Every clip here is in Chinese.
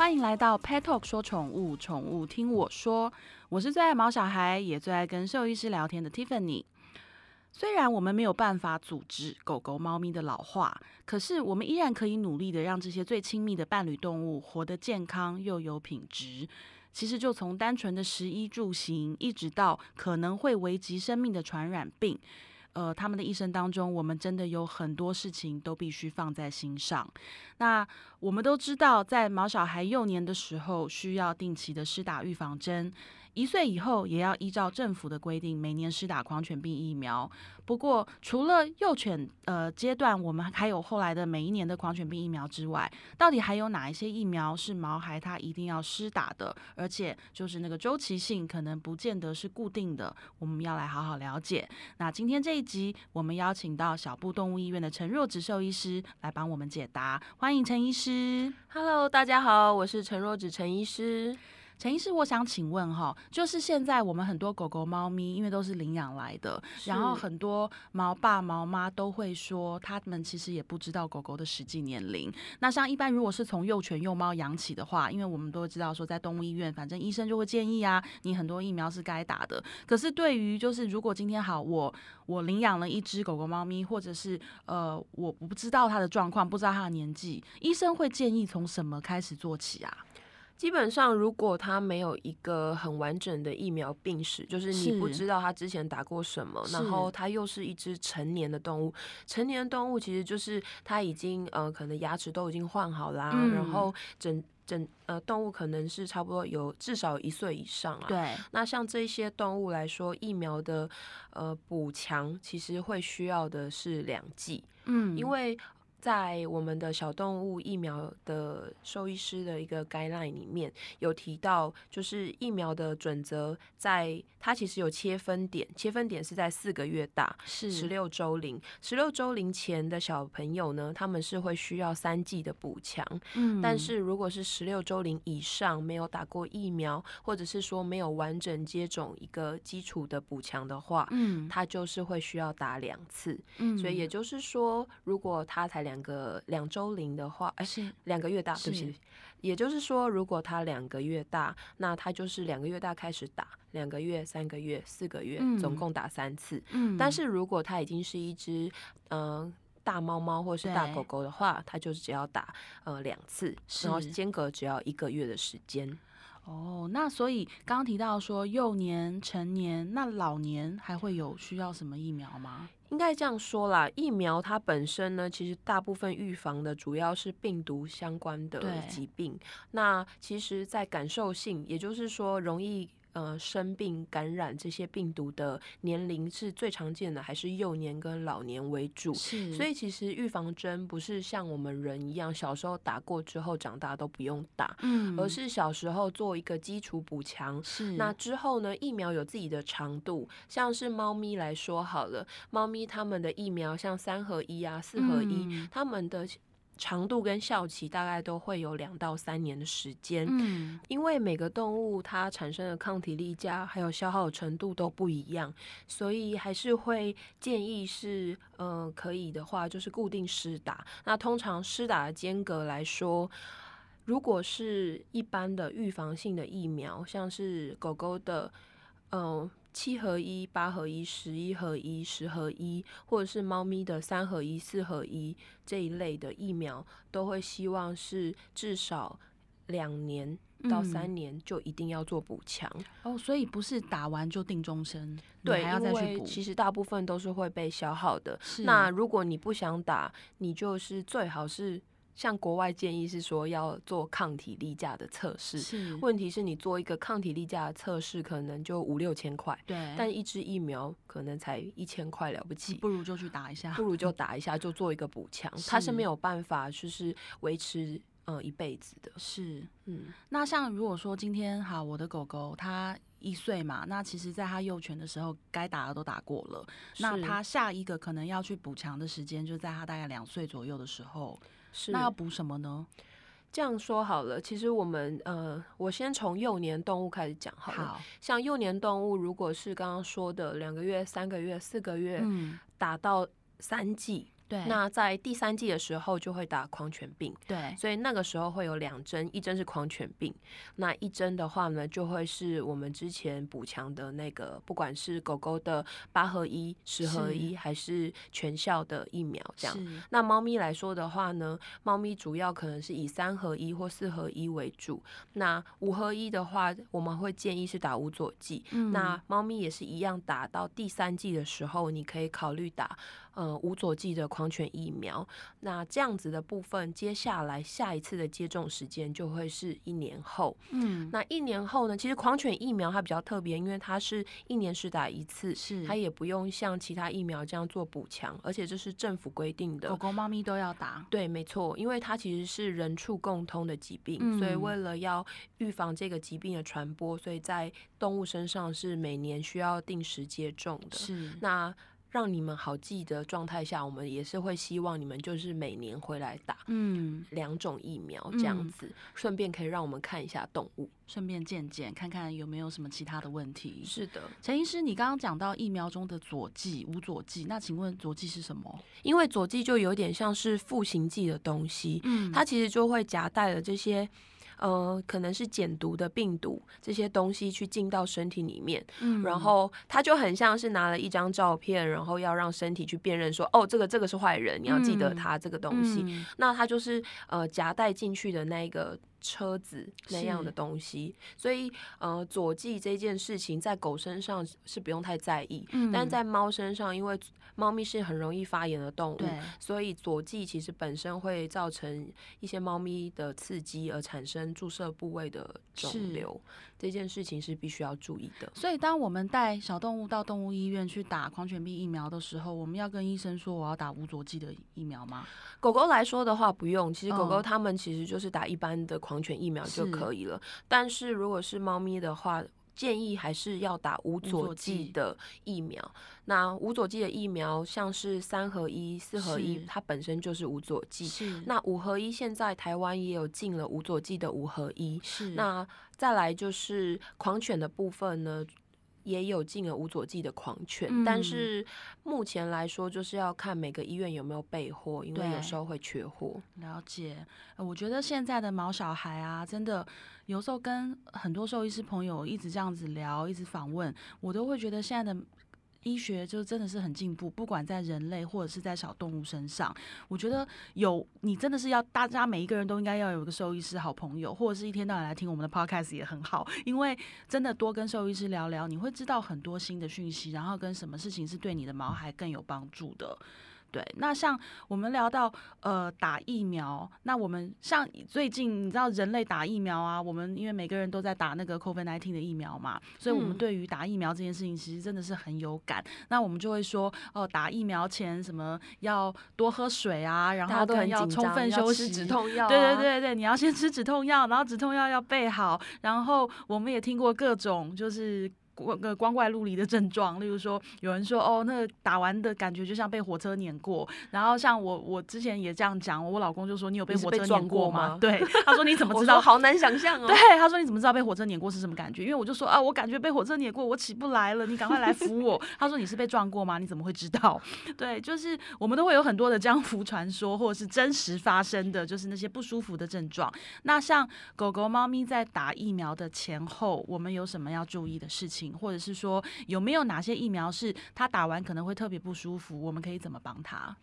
欢迎来到 Pet Talk 说宠物，宠物听我说。我是最爱毛小孩，也最爱跟兽医师聊天的 Tiffany。虽然我们没有办法阻止狗狗、猫咪的老化，可是我们依然可以努力的让这些最亲密的伴侣动物活得健康又有品质。其实就从单纯的食衣住行，一直到可能会危及生命的传染病。呃，他们的一生当中，我们真的有很多事情都必须放在心上。那我们都知道，在毛小孩幼年的时候，需要定期的施打预防针。一岁以后也要依照政府的规定，每年施打狂犬病疫苗。不过，除了幼犬呃阶段，我们还有后来的每一年的狂犬病疫苗之外，到底还有哪一些疫苗是毛孩他一定要施打的？而且就是那个周期性可能不见得是固定的，我们要来好好了解。那今天这一集，我们邀请到小布动物医院的陈若植兽医师来帮我们解答。欢迎陈医师。Hello，大家好，我是陈若芷陈医师。陈医师，我想请问哈，就是现在我们很多狗狗、猫咪，因为都是领养来的，然后很多毛爸、毛妈都会说，他们其实也不知道狗狗的实际年龄。那像一般如果是从幼犬、幼猫养起的话，因为我们都知道说，在动物医院，反正医生就会建议啊，你很多疫苗是该打的。可是对于就是如果今天好，我我领养了一只狗狗、猫咪，或者是呃，我我不知道它的状况，不知道它的年纪，医生会建议从什么开始做起啊？基本上，如果它没有一个很完整的疫苗病史，就是你不知道它之前打过什么，然后它又是一只成年的动物，成年动物其实就是它已经呃可能牙齿都已经换好啦，然后整整呃动物可能是差不多有至少一岁以上啊。对，那像这些动物来说，疫苗的呃补强其实会需要的是两剂，嗯，因为。在我们的小动物疫苗的兽医师的一个 guideline 里面有提到，就是疫苗的准则，在它其实有切分点，切分点是在四个月大，是。十六周龄，十六周龄前的小朋友呢，他们是会需要三剂的补强，嗯，但是如果是十六周龄以上没有打过疫苗，或者是说没有完整接种一个基础的补强的话，嗯，他就是会需要打两次，嗯，所以也就是说，如果他才两。两个两周龄的话，哎，是两个月大，对不起。也就是说，如果他两个月大，那他就是两个月大开始打，两个月、三个月、四个月，总共打三次。嗯，但是如果他已经是一只嗯大猫猫或是大狗狗的话，它就是只要打呃两次，然后间隔只要一个月的时间。哦，那所以刚刚提到说幼年、成年，那老年还会有需要什么疫苗吗？应该这样说啦，疫苗它本身呢，其实大部分预防的主要是病毒相关的疾病。那其实，在感受性，也就是说容易。呃，生病感染这些病毒的年龄是最常见的，还是幼年跟老年为主？是，所以其实预防针不是像我们人一样，小时候打过之后长大都不用打，嗯，而是小时候做一个基础补强。是，那之后呢，疫苗有自己的长度，像是猫咪来说好了，猫咪它们的疫苗像三合一啊、四合一，它们的。长度跟效期大概都会有两到三年的时间，嗯，因为每个动物它产生的抗体力加还有消耗程度都不一样，所以还是会建议是，呃，可以的话就是固定施打。那通常施打的间隔来说，如果是一般的预防性的疫苗，像是狗狗的，嗯。七合一、八合一、十一合一、十合一，或者是猫咪的三合一、四合一这一类的疫苗，都会希望是至少两年到三年就一定要做补强哦。所以不是打完就定终身，对，还要再去补。其实大部分都是会被消耗的。那如果你不想打，你就是最好是。像国外建议是说要做抗体例假的测试，是。问题是你做一个抗体例假的测试可能就五六千块，对，但一支疫苗可能才一千块了不起，不如就去打一下，不如就 打一下就做一个补强，它是没有办法就是维持呃一辈子的，是。嗯，那像如果说今天好我的狗狗它一岁嘛，那其实在它幼犬的时候该打的都打过了，那它下一个可能要去补强的时间就在它大概两岁左右的时候。是那要补什么呢？这样说好了，其实我们呃，我先从幼年动物开始讲好了。像幼年动物，如果是刚刚说的两个月、三个月、四个月，打到三季，对，那在第三季的时候就会打狂犬病，对，所以那个时候会有两针，一针是狂犬病，那一针的话呢，就会是我们之前补强的那个，不管是狗狗的八合一、十合一，还是全效的疫苗这样。那猫咪来说的话呢，猫咪主要可能是以三合一或四合一为主。那五合一的话，我们会建议是打无佐剂。那猫咪也是一样，打到第三季的时候，你可以考虑打。呃，无佐剂的狂犬疫苗，那这样子的部分，接下来下一次的接种时间就会是一年后。嗯，那一年后呢？其实狂犬疫苗它比较特别，因为它是一年是打一次，是它也不用像其他疫苗这样做补强，而且这是政府规定的，狗狗、猫咪都要打。对，没错，因为它其实是人畜共通的疾病，所以为了要预防这个疾病的传播，所以在动物身上是每年需要定时接种的。是那。让你们好记的状态下，我们也是会希望你们就是每年回来打，嗯，两种疫苗这样子，顺便可以让我们看一下动物，顺便见见看看有没有什么其他的问题。是的，陈医师，你刚刚讲到疫苗中的佐剂、无佐剂，那请问佐剂是什么？因为佐剂就有点像是复形剂的东西，嗯，它其实就会夹带了这些。呃，可能是减毒的病毒这些东西去进到身体里面，嗯，然后他就很像是拿了一张照片，然后要让身体去辨认说，哦，这个这个是坏人，你要记得他这个东西。那他就是呃夹带进去的那个。车子那样的东西，所以呃，左剂这件事情在狗身上是不用太在意，嗯，但是在猫身上，因为猫咪是很容易发炎的动物，所以左剂其实本身会造成一些猫咪的刺激，而产生注射部位的肿瘤，这件事情是必须要注意的。所以，当我们带小动物到动物医院去打狂犬病疫苗的时候，我们要跟医生说我要打无佐剂的疫苗吗？狗狗来说的话，不用。其实狗狗它们其实就是打一般的狂犬疫苗就可以了。但是如果是猫咪的话，建议还是要打无佐剂的疫苗。那无佐剂的疫苗，像是三合一、四合一，它本身就是无佐剂。那五合一现在台湾也有进了无佐剂的五合一。是。那再来就是狂犬的部分呢？也有进了无佐剂的狂犬，但是目前来说，就是要看每个医院有没有备货，因为有时候会缺货。了解，我觉得现在的毛小孩啊，真的有时候跟很多兽医师朋友一直这样子聊，一直访问，我都会觉得现在的。医学就真的是很进步，不管在人类或者是在小动物身上，我觉得有你真的是要大家每一个人都应该要有个兽医师好朋友，或者是一天到晚来听我们的 podcast 也很好，因为真的多跟兽医师聊聊，你会知道很多新的讯息，然后跟什么事情是对你的毛孩更有帮助的。对，那像我们聊到呃打疫苗，那我们像最近你知道人类打疫苗啊，我们因为每个人都在打那个 COVID-19 的疫苗嘛，所以我们对于打疫苗这件事情其实真的是很有感。那我们就会说哦，打疫苗前什么要多喝水啊，然后要充分休息，止痛药，对对对对，你要先吃止痛药，然后止痛药要备好，然后我们也听过各种就是。个光怪陆离的症状，例如说，有人说哦，那打完的感觉就像被火车碾过。然后像我，我之前也这样讲，我老公就说你有被火车碾过吗？对，他说你怎么知道？好难想象哦。对，他说你怎么知道被火车碾过是什么感觉？因为我就说啊，我感觉被火车碾过，我起不来了，你赶快来扶我。他说你是被撞过吗？你怎么会知道？对，就是我们都会有很多的江湖传说，或者是真实发生的，就是那些不舒服的症状。那像狗狗、猫咪在打疫苗的前后，我们有什么要注意的事情？或者是说有没有哪些疫苗是他打完可能会特别不舒服？我们可以怎么帮他？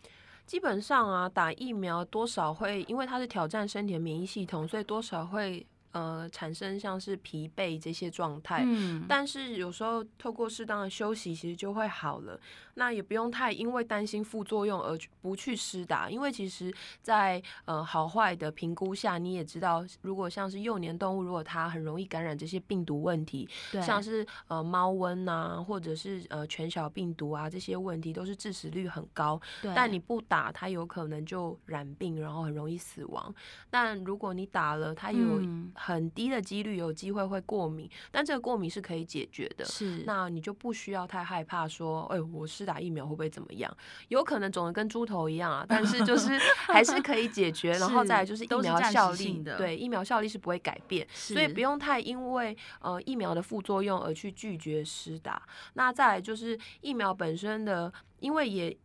基本上啊，打疫苗多少会因为它是挑战身体的免疫系统，所以多少会。呃，产生像是疲惫这些状态，嗯，但是有时候透过适当的休息，其实就会好了。那也不用太因为担心副作用而不去施打，因为其实，在呃好坏的评估下，你也知道，如果像是幼年动物，如果它很容易感染这些病毒问题，像是呃猫瘟呐，或者是呃全小病毒啊这些问题，都是致死率很高。但你不打，它有可能就染病，然后很容易死亡。但如果你打了，它有很低的几率有机会会过敏，但这个过敏是可以解决的。是，那你就不需要太害怕说，哎，我施打疫苗会不会怎么样？有可能肿的跟猪头一样啊，但是就是还是可以解决。然后再来就是疫苗效力，对，疫苗效力是不会改变，所以不用太因为呃疫苗的副作用而去拒绝施打。那再来就是疫苗本身的，因为也。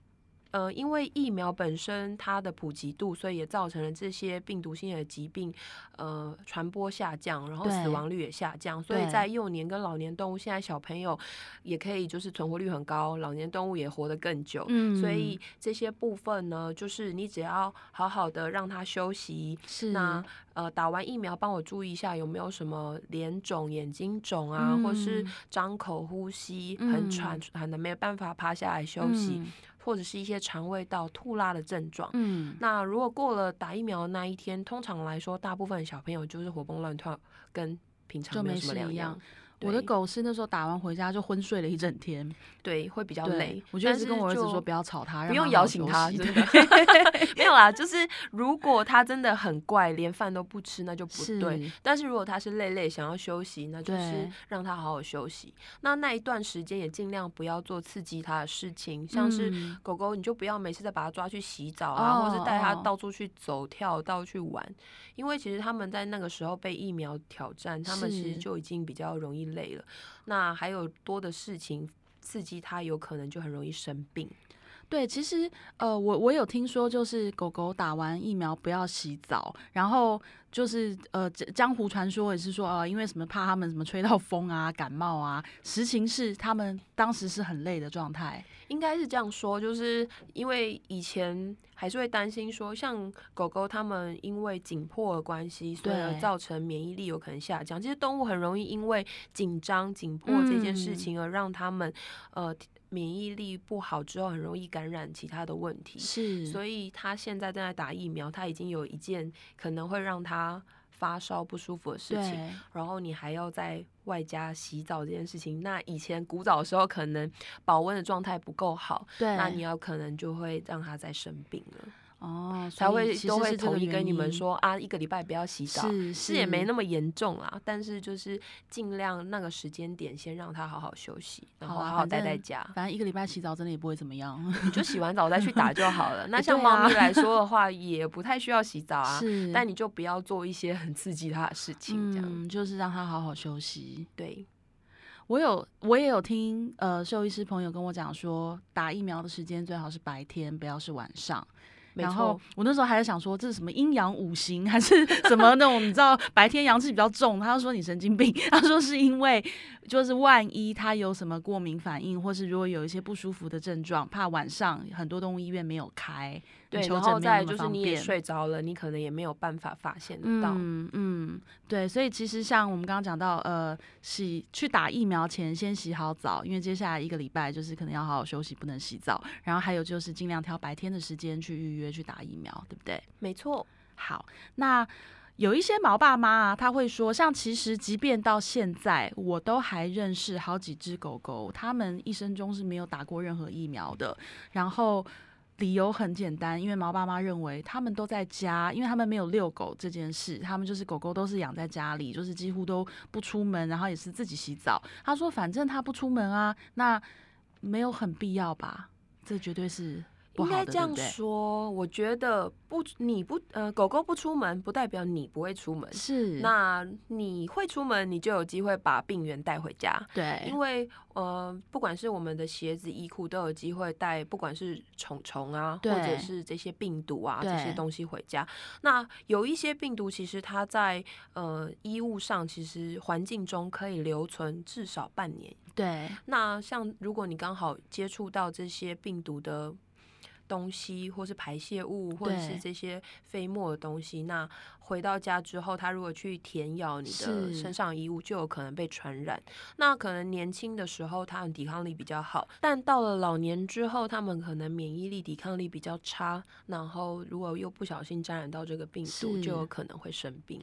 呃，因为疫苗本身它的普及度，所以也造成了这些病毒性的疾病，呃，传播下降，然后死亡率也下降。所以在幼年跟老年动物，现在小朋友也可以就是存活率很高，老年动物也活得更久。嗯，所以这些部分呢，就是你只要好好的让它休息。是那呃，打完疫苗帮我注意一下有没有什么脸肿、眼睛肿啊，或是张口呼吸很喘喘的，没有办法趴下来休息。或者是一些肠胃道吐拉的症状。嗯，那如果过了打疫苗那一天，通常来说，大部分小朋友就是活蹦乱跳，跟平常没什么两样。我的狗是那时候打完回家就昏睡了一整天，对，会比较累。我就是跟我儿子说不要吵他，不用摇醒他，真的没有啦。就是如果他真的很怪，连饭都不吃，那就不对。但是如果他是累累想要休息，那就是让他好好休息。那那一段时间也尽量不要做刺激他的事情，像是狗狗，你就不要每次再把它抓去洗澡啊，或是带它到处去走跳、到处去玩，因为其实他们在那个时候被疫苗挑战，他们其实就已经比较容易。累了，那还有多的事情刺激他，有可能就很容易生病。对，其实呃，我我有听说，就是狗狗打完疫苗不要洗澡，然后就是呃，江湖传说也是说，呃，因为什么怕他们什么吹到风啊、感冒啊。实情是他们当时是很累的状态，应该是这样说，就是因为以前还是会担心说，像狗狗它们因为紧迫的关系，所以造成免疫力有可能下降。其实动物很容易因为紧张、紧迫这件事情而让他们呃。免疫力不好之后，很容易感染其他的问题。是，所以他现在正在打疫苗，他已经有一件可能会让他发烧不舒服的事情。然后你还要在外加洗澡这件事情。那以前古早的时候，可能保温的状态不够好，对，那你要可能就会让他再生病了。哦，才会都会统一跟你们说啊，一个礼拜不要洗澡，是也没那么严重啦。但是就是尽量那个时间点先让他好好休息，然后好好待在家。反正一个礼拜洗澡真的也不会怎么样，你就洗完澡再去打就好了。那像猫咪来说的话，也不太需要洗澡啊。是，但你就不要做一些很刺激它的事情，这样就是让它好好休息。对，我有我也有听呃兽医师朋友跟我讲说，打疫苗的时间最好是白天，不要是晚上。然后我那时候还在想说这是什么阴阳五行 还是什么那种你知道白天阳气比较重，他就说你神经病，他说是因为就是万一他有什么过敏反应，或是如果有一些不舒服的症状，怕晚上很多动物医院没有开。对，然后再就是你也睡着了，你可能也没有办法发现得到。嗯嗯，对，所以其实像我们刚刚讲到，呃，洗去打疫苗前先洗好澡，因为接下来一个礼拜就是可能要好好休息，不能洗澡。然后还有就是尽量挑白天的时间去预约去打疫苗，对不对？没错。好，那有一些毛爸妈啊，他会说，像其实即便到现在，我都还认识好几只狗狗，他们一生中是没有打过任何疫苗的，然后。理由很简单，因为毛爸妈认为他们都在家，因为他们没有遛狗这件事，他们就是狗狗都是养在家里，就是几乎都不出门，然后也是自己洗澡。他说：“反正他不出门啊，那没有很必要吧？这绝对是。”应该这样说，我觉得不，你不呃，狗狗不出门，不代表你不会出门。是，那你会出门，你就有机会把病源带回家。对，因为呃，不管是我们的鞋子、衣裤，都有机会带，不管是虫虫啊，或者是这些病毒啊，这些东西回家。那有一些病毒，其实它在呃衣物上，其实环境中可以留存至少半年。对，那像如果你刚好接触到这些病毒的。东西，或是排泄物，或者是这些飞沫的东西，那回到家之后，它如果去舔咬你的身上衣物，就有可能被传染。那可能年轻的时候，他们抵抗力比较好，但到了老年之后，他们可能免疫力、抵抗力比较差，然后如果又不小心沾染到这个病毒，就有可能会生病。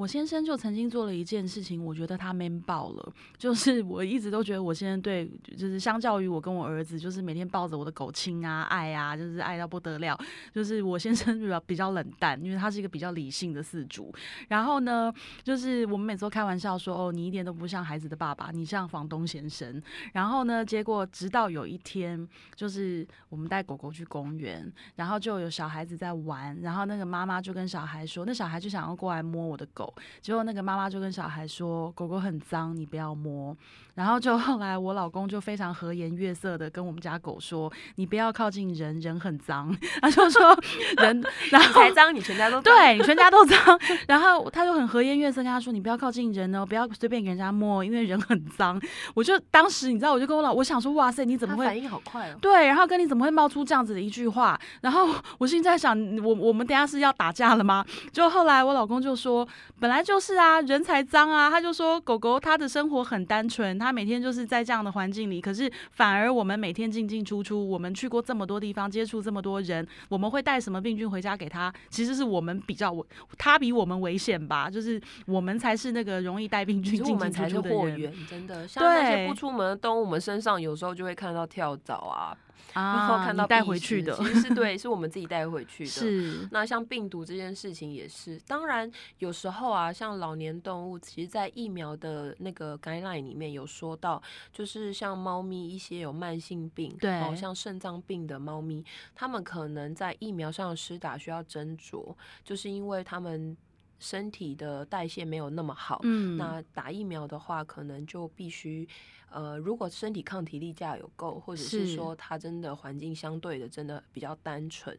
我先生就曾经做了一件事情，我觉得他 man 爆了。就是我一直都觉得我先生对，就是相较于我跟我儿子，就是每天抱着我的狗亲啊、爱啊，就是爱到不得了。就是我先生 比较比较冷淡，因为他是一个比较理性的饲主。然后呢，就是我们每次都开玩笑说：“哦，你一点都不像孩子的爸爸，你像房东先生。”然后呢，结果直到有一天，就是我们带狗狗去公园，然后就有小孩子在玩，然后那个妈妈就跟小孩说：“那小孩就想要过来摸我的狗。”狗，结果那个妈妈就跟小孩说，狗狗很脏，你不要摸。然后就后来我老公就非常和颜悦色的跟我们家狗说，你不要靠近人，人很脏。他就说人，然后才脏，你全家都对你全家都脏。然后他就很和颜悦色跟他说，你不要靠近人哦，不要随便给人家摸，因为人很脏。我就当时你知道，我就跟我老我想说，哇塞，你怎么会反应好快哦？对，然后跟你怎么会冒出这样子的一句话？然后我现在想，我我们等下是要打架了吗？就后来我老公就说，本来就是啊，人才脏啊。他就说，狗狗它的生活很单纯，它每天就是在这样的环境里。可是反而我们每天进进出出，我们去过这么多地方，接触这么多人，我们会带什么病菌回家给他？其实是我们比较危，他比我们危险吧？就是我们才是那个容易带病菌进进出出的人。真的，像那些不出门的动物，我们身上有时候就会看到跳蚤啊。然后看到带回去的，其实 是对，是我们自己带回去的。是那像病毒这件事情也是，当然有时候啊，像老年动物，其实，在疫苗的那个 guideline 里面有说到，就是像猫咪一些有慢性病，对，像肾脏病的猫咪，它们可能在疫苗上施打需要斟酌，就是因为它们身体的代谢没有那么好。嗯，那打疫苗的话，可能就必须。呃，如果身体抗体力价有够，或者是说它真的环境相对的真的比较单纯，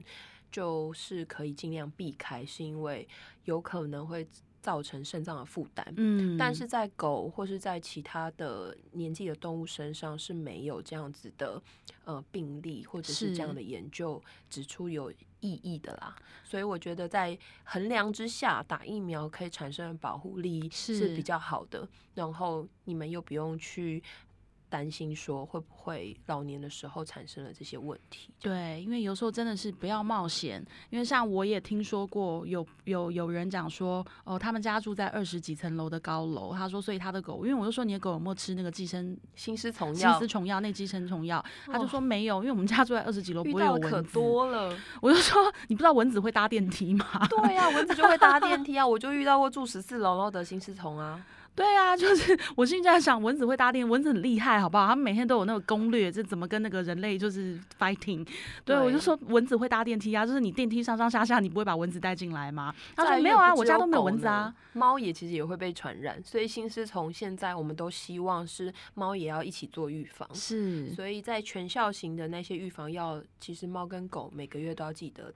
就是可以尽量避开，是因为有可能会造成肾脏的负担。嗯，但是在狗或是在其他的年纪的动物身上是没有这样子的呃病例，或者是这样的研究指出有。意义的啦，所以我觉得在衡量之下，打疫苗可以产生的保护力是比较好的。然后你们又不用去。担心说会不会老年的时候产生了这些问题？对，因为有时候真的是不要冒险。因为像我也听说过有有有人讲说，哦，他们家住在二十几层楼的高楼，他说，所以他的狗，因为我就说你的狗有没有吃那个寄生心丝虫药？心丝虫药那寄生虫药，他就说没有，因为我们家住在二十几楼，不会有蚊子。可多了。我就说，你不知道蚊子会搭电梯吗？对呀，蚊子就会搭电梯啊！我就遇到过住十四楼然后得心丝虫啊。对啊，就是 我现在想，蚊子会搭电，蚊子很厉害，好不好？他们每天都有那个攻略，这怎么跟那个人类就是 fighting。对，我就说蚊子会搭电梯啊，就是你电梯上上下下，你不会把蚊子带进来吗？他说没有啊，我家都没有蚊子啊。猫也其实也会被传染，所以心思从现在我们都希望是猫也要一起做预防。是，所以在全校型的那些预防药，其实猫跟狗每个月都要记得。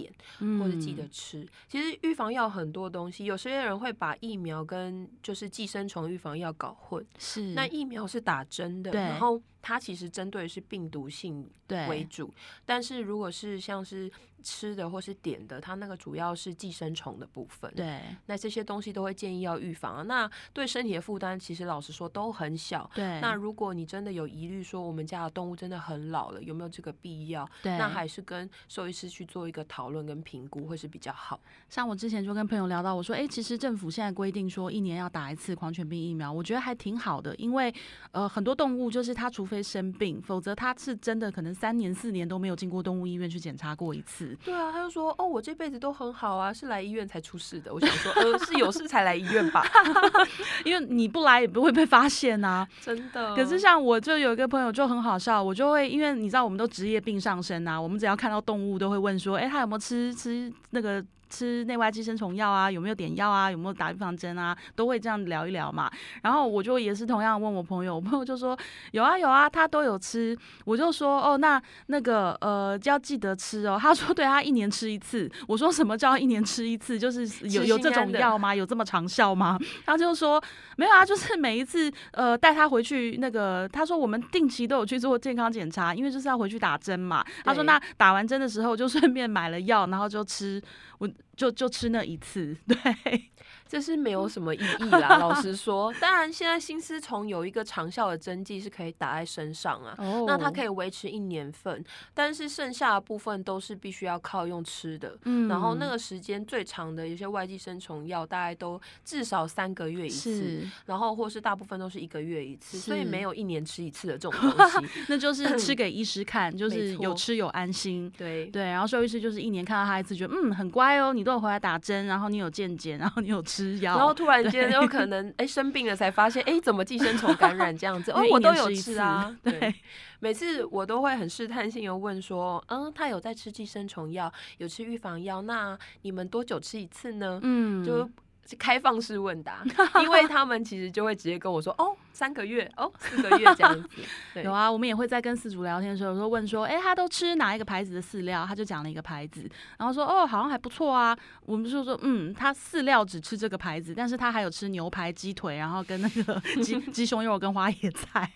点或者记得吃，其实预防药很多东西，有些人会把疫苗跟就是寄生虫预防药搞混。是，那疫苗是打针的，然后它其实针对是病毒性为主，但是如果是像是。吃的或是点的，它那个主要是寄生虫的部分。对，那这些东西都会建议要预防啊。那对身体的负担，其实老实说都很小。对。那如果你真的有疑虑，说我们家的动物真的很老了，有没有这个必要？对。那还是跟兽医师去做一个讨论跟评估，会是比较好。像我之前就跟朋友聊到，我说，哎，其实政府现在规定说一年要打一次狂犬病疫苗，我觉得还挺好的，因为呃很多动物就是它除非生病，否则它是真的可能三年四年都没有进过动物医院去检查过一次。对啊，他就说哦，我这辈子都很好啊，是来医院才出事的。我想说，呃，是有事才来医院吧？因为你不来也不会被发现啊，真的。可是像我就有一个朋友就很好笑，我就会因为你知道，我们都职业病上身啊，我们只要看到动物都会问说，哎，他有没有吃吃那个。吃内外寄生虫药啊，有没有点药啊，有没有打预防针啊，都会这样聊一聊嘛。然后我就也是同样问我朋友，我朋友就说有啊有啊，他都有吃。我就说哦，那那个呃要记得吃哦。他说对，他一年吃一次。我说什么叫一年吃一次？就是有有这种药吗？有这么长效吗？他就说没有啊，就是每一次呃带他回去那个，他说我们定期都有去做健康检查，因为就是要回去打针嘛。他说那打完针的时候就顺便买了药，然后就吃。我就就吃那一次，对。这是没有什么意义啦，老实 说。当然，现在新丝虫有一个长效的针剂是可以打在身上啊，那它可以维持一年份。但是剩下的部分都是必须要靠用吃的。嗯，然后那个时间最长的一些外寄生虫药，大概都至少三个月一次，然后或是大部分都是一个月一次，所以没有一年吃一次的这种东西。那就是吃给医师看，就是有吃有安心。对对，然后兽医师就是一年看到他一次，觉得嗯很乖哦，你都有回来打针，然后你有健检，然后你有吃。吃药，然后突然间有可能哎生病了，才发现哎怎么寄生虫感染这样子？哦，我都有吃啊。对，每次我都会很试探性的问说，嗯，他有在吃寄生虫药，有吃预防药，那你们多久吃一次呢？嗯，就开放式问答，因为他们其实就会直接跟我说，哦，三个月，哦，四个月这样子。有啊，我们也会在跟饲主聊天的时候，说问说，哎，他都吃哪一个牌子的饲料？他就讲了一个牌子，然后说，哦，好像还不错啊。我们就说，嗯，他饲料只吃这个牌子，但是他还有吃牛排、鸡腿，然后跟那个鸡 鸡胸肉跟花椰菜。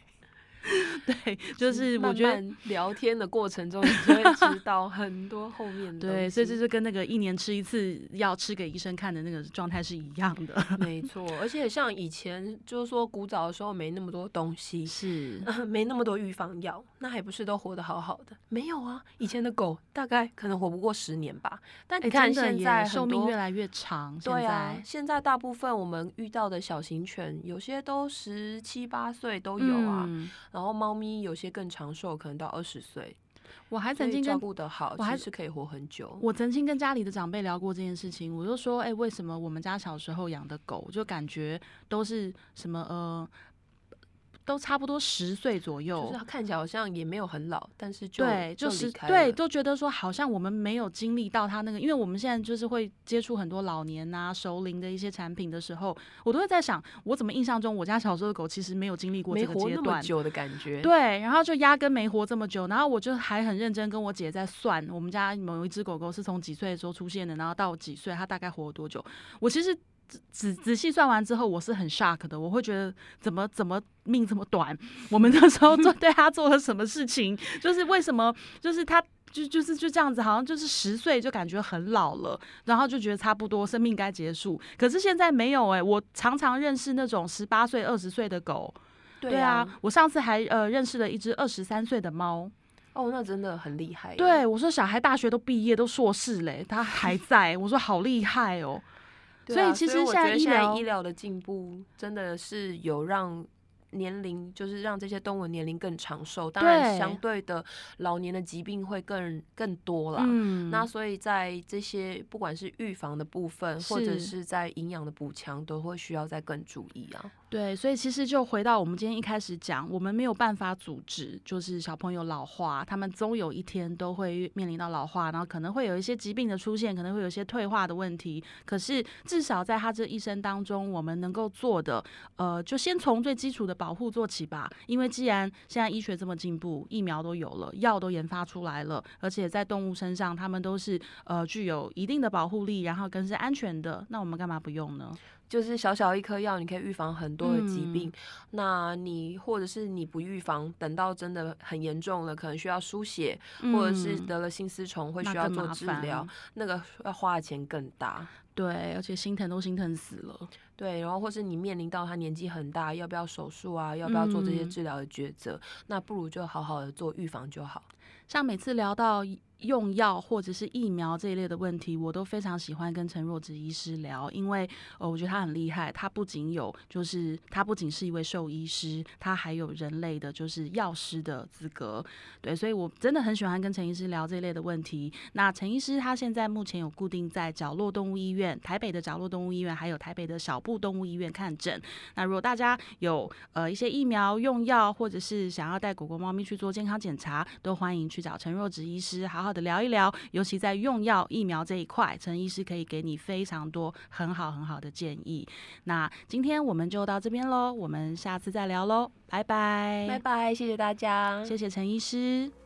对，就是我觉得聊天的过程中，你就会知道很多后面的。对，所以这是跟那个一年吃一次药吃给医生看的那个状态是一样的。没 错，而且像以前就是说古早的时候没那么多东西，是 没那么多预防药，那还不是都活得好好的？没有啊，以前的狗大概可能活不过十年吧。但你看现在寿命越来越长，对啊，现在大部分我们遇到的小型犬，有些都十七八岁都有啊。然后猫咪有些更长寿，可能到二十岁。我还曾经照顾得好，我还是可以活很久。我曾经跟家里的长辈聊过这件事情，我就说：“哎，为什么我们家小时候养的狗，就感觉都是什么呃。”都差不多十岁左右，就是看起来好像也没有很老，但是就对，就是对，都觉得说好像我们没有经历到他那个，因为我们现在就是会接触很多老年啊、熟龄的一些产品的时候，我都会在想，我怎么印象中我家小时候的狗其实没有经历过这个阶段久的感觉，对，然后就压根没活这么久，然后我就还很认真跟我姐在算，我们家某一只狗狗是从几岁的时候出现的，然后到几岁它大概活了多久，我其实。仔仔细算完之后，我是很 shock 的。我会觉得怎么怎么命这么短？我们那时候做 对他做了什么事情？就是为什么？就是他就就是就这样子，好像就是十岁就感觉很老了，然后就觉得差不多生命该结束。可是现在没有哎，我常常认识那种十八岁、二十岁的狗。对啊，我上次还呃认识了一只二十三岁的猫。哦，那真的很厉害。对，我说小孩大学都毕业都硕士嘞，他还在。我说好厉害哦。所以其实现在医疗医疗的进步真的是有让年龄，就是让这些动物年龄更长寿。当然，相对的老年的疾病会更更多啦。嗯，那所以在这些不管是预防的部分，或者是在营养的补强，都会需要再更注意啊。对，所以其实就回到我们今天一开始讲，我们没有办法阻止，就是小朋友老化，他们终有一天都会面临到老化，然后可能会有一些疾病的出现，可能会有一些退化的问题。可是至少在他这一生当中，我们能够做的，呃，就先从最基础的保护做起吧。因为既然现在医学这么进步，疫苗都有了，药都研发出来了，而且在动物身上，他们都是呃具有一定的保护力，然后更是安全的，那我们干嘛不用呢？就是小小一颗药，你可以预防很多的疾病。那你或者是你不预防，等到真的很严重了，可能需要输血，或者是得了心丝虫，会需要做治疗，那个要花的钱更大。对，而且心疼都心疼死了。对，然后或是你面临到他年纪很大，要不要手术啊？要不要做这些治疗的抉择？那不如就好好的做预防就好。像每次聊到。用药或者是疫苗这一类的问题，我都非常喜欢跟陈若芷医师聊，因为呃，我觉得他很厉害。他不仅有，就是他不仅是一位兽医师，他还有人类的，就是药师的资格。对，所以我真的很喜欢跟陈医师聊这一类的问题。那陈医师他现在目前有固定在角落动物医院、台北的角落动物医院，还有台北的小布动物医院看诊。那如果大家有呃一些疫苗用药，或者是想要带狗狗、猫咪去做健康检查，都欢迎去找陈若芷医师，好好好。的聊一聊，尤其在用药疫苗这一块，陈医师可以给你非常多很好很好的建议。那今天我们就到这边喽，我们下次再聊喽，拜拜，拜拜，谢谢大家，谢谢陈医师。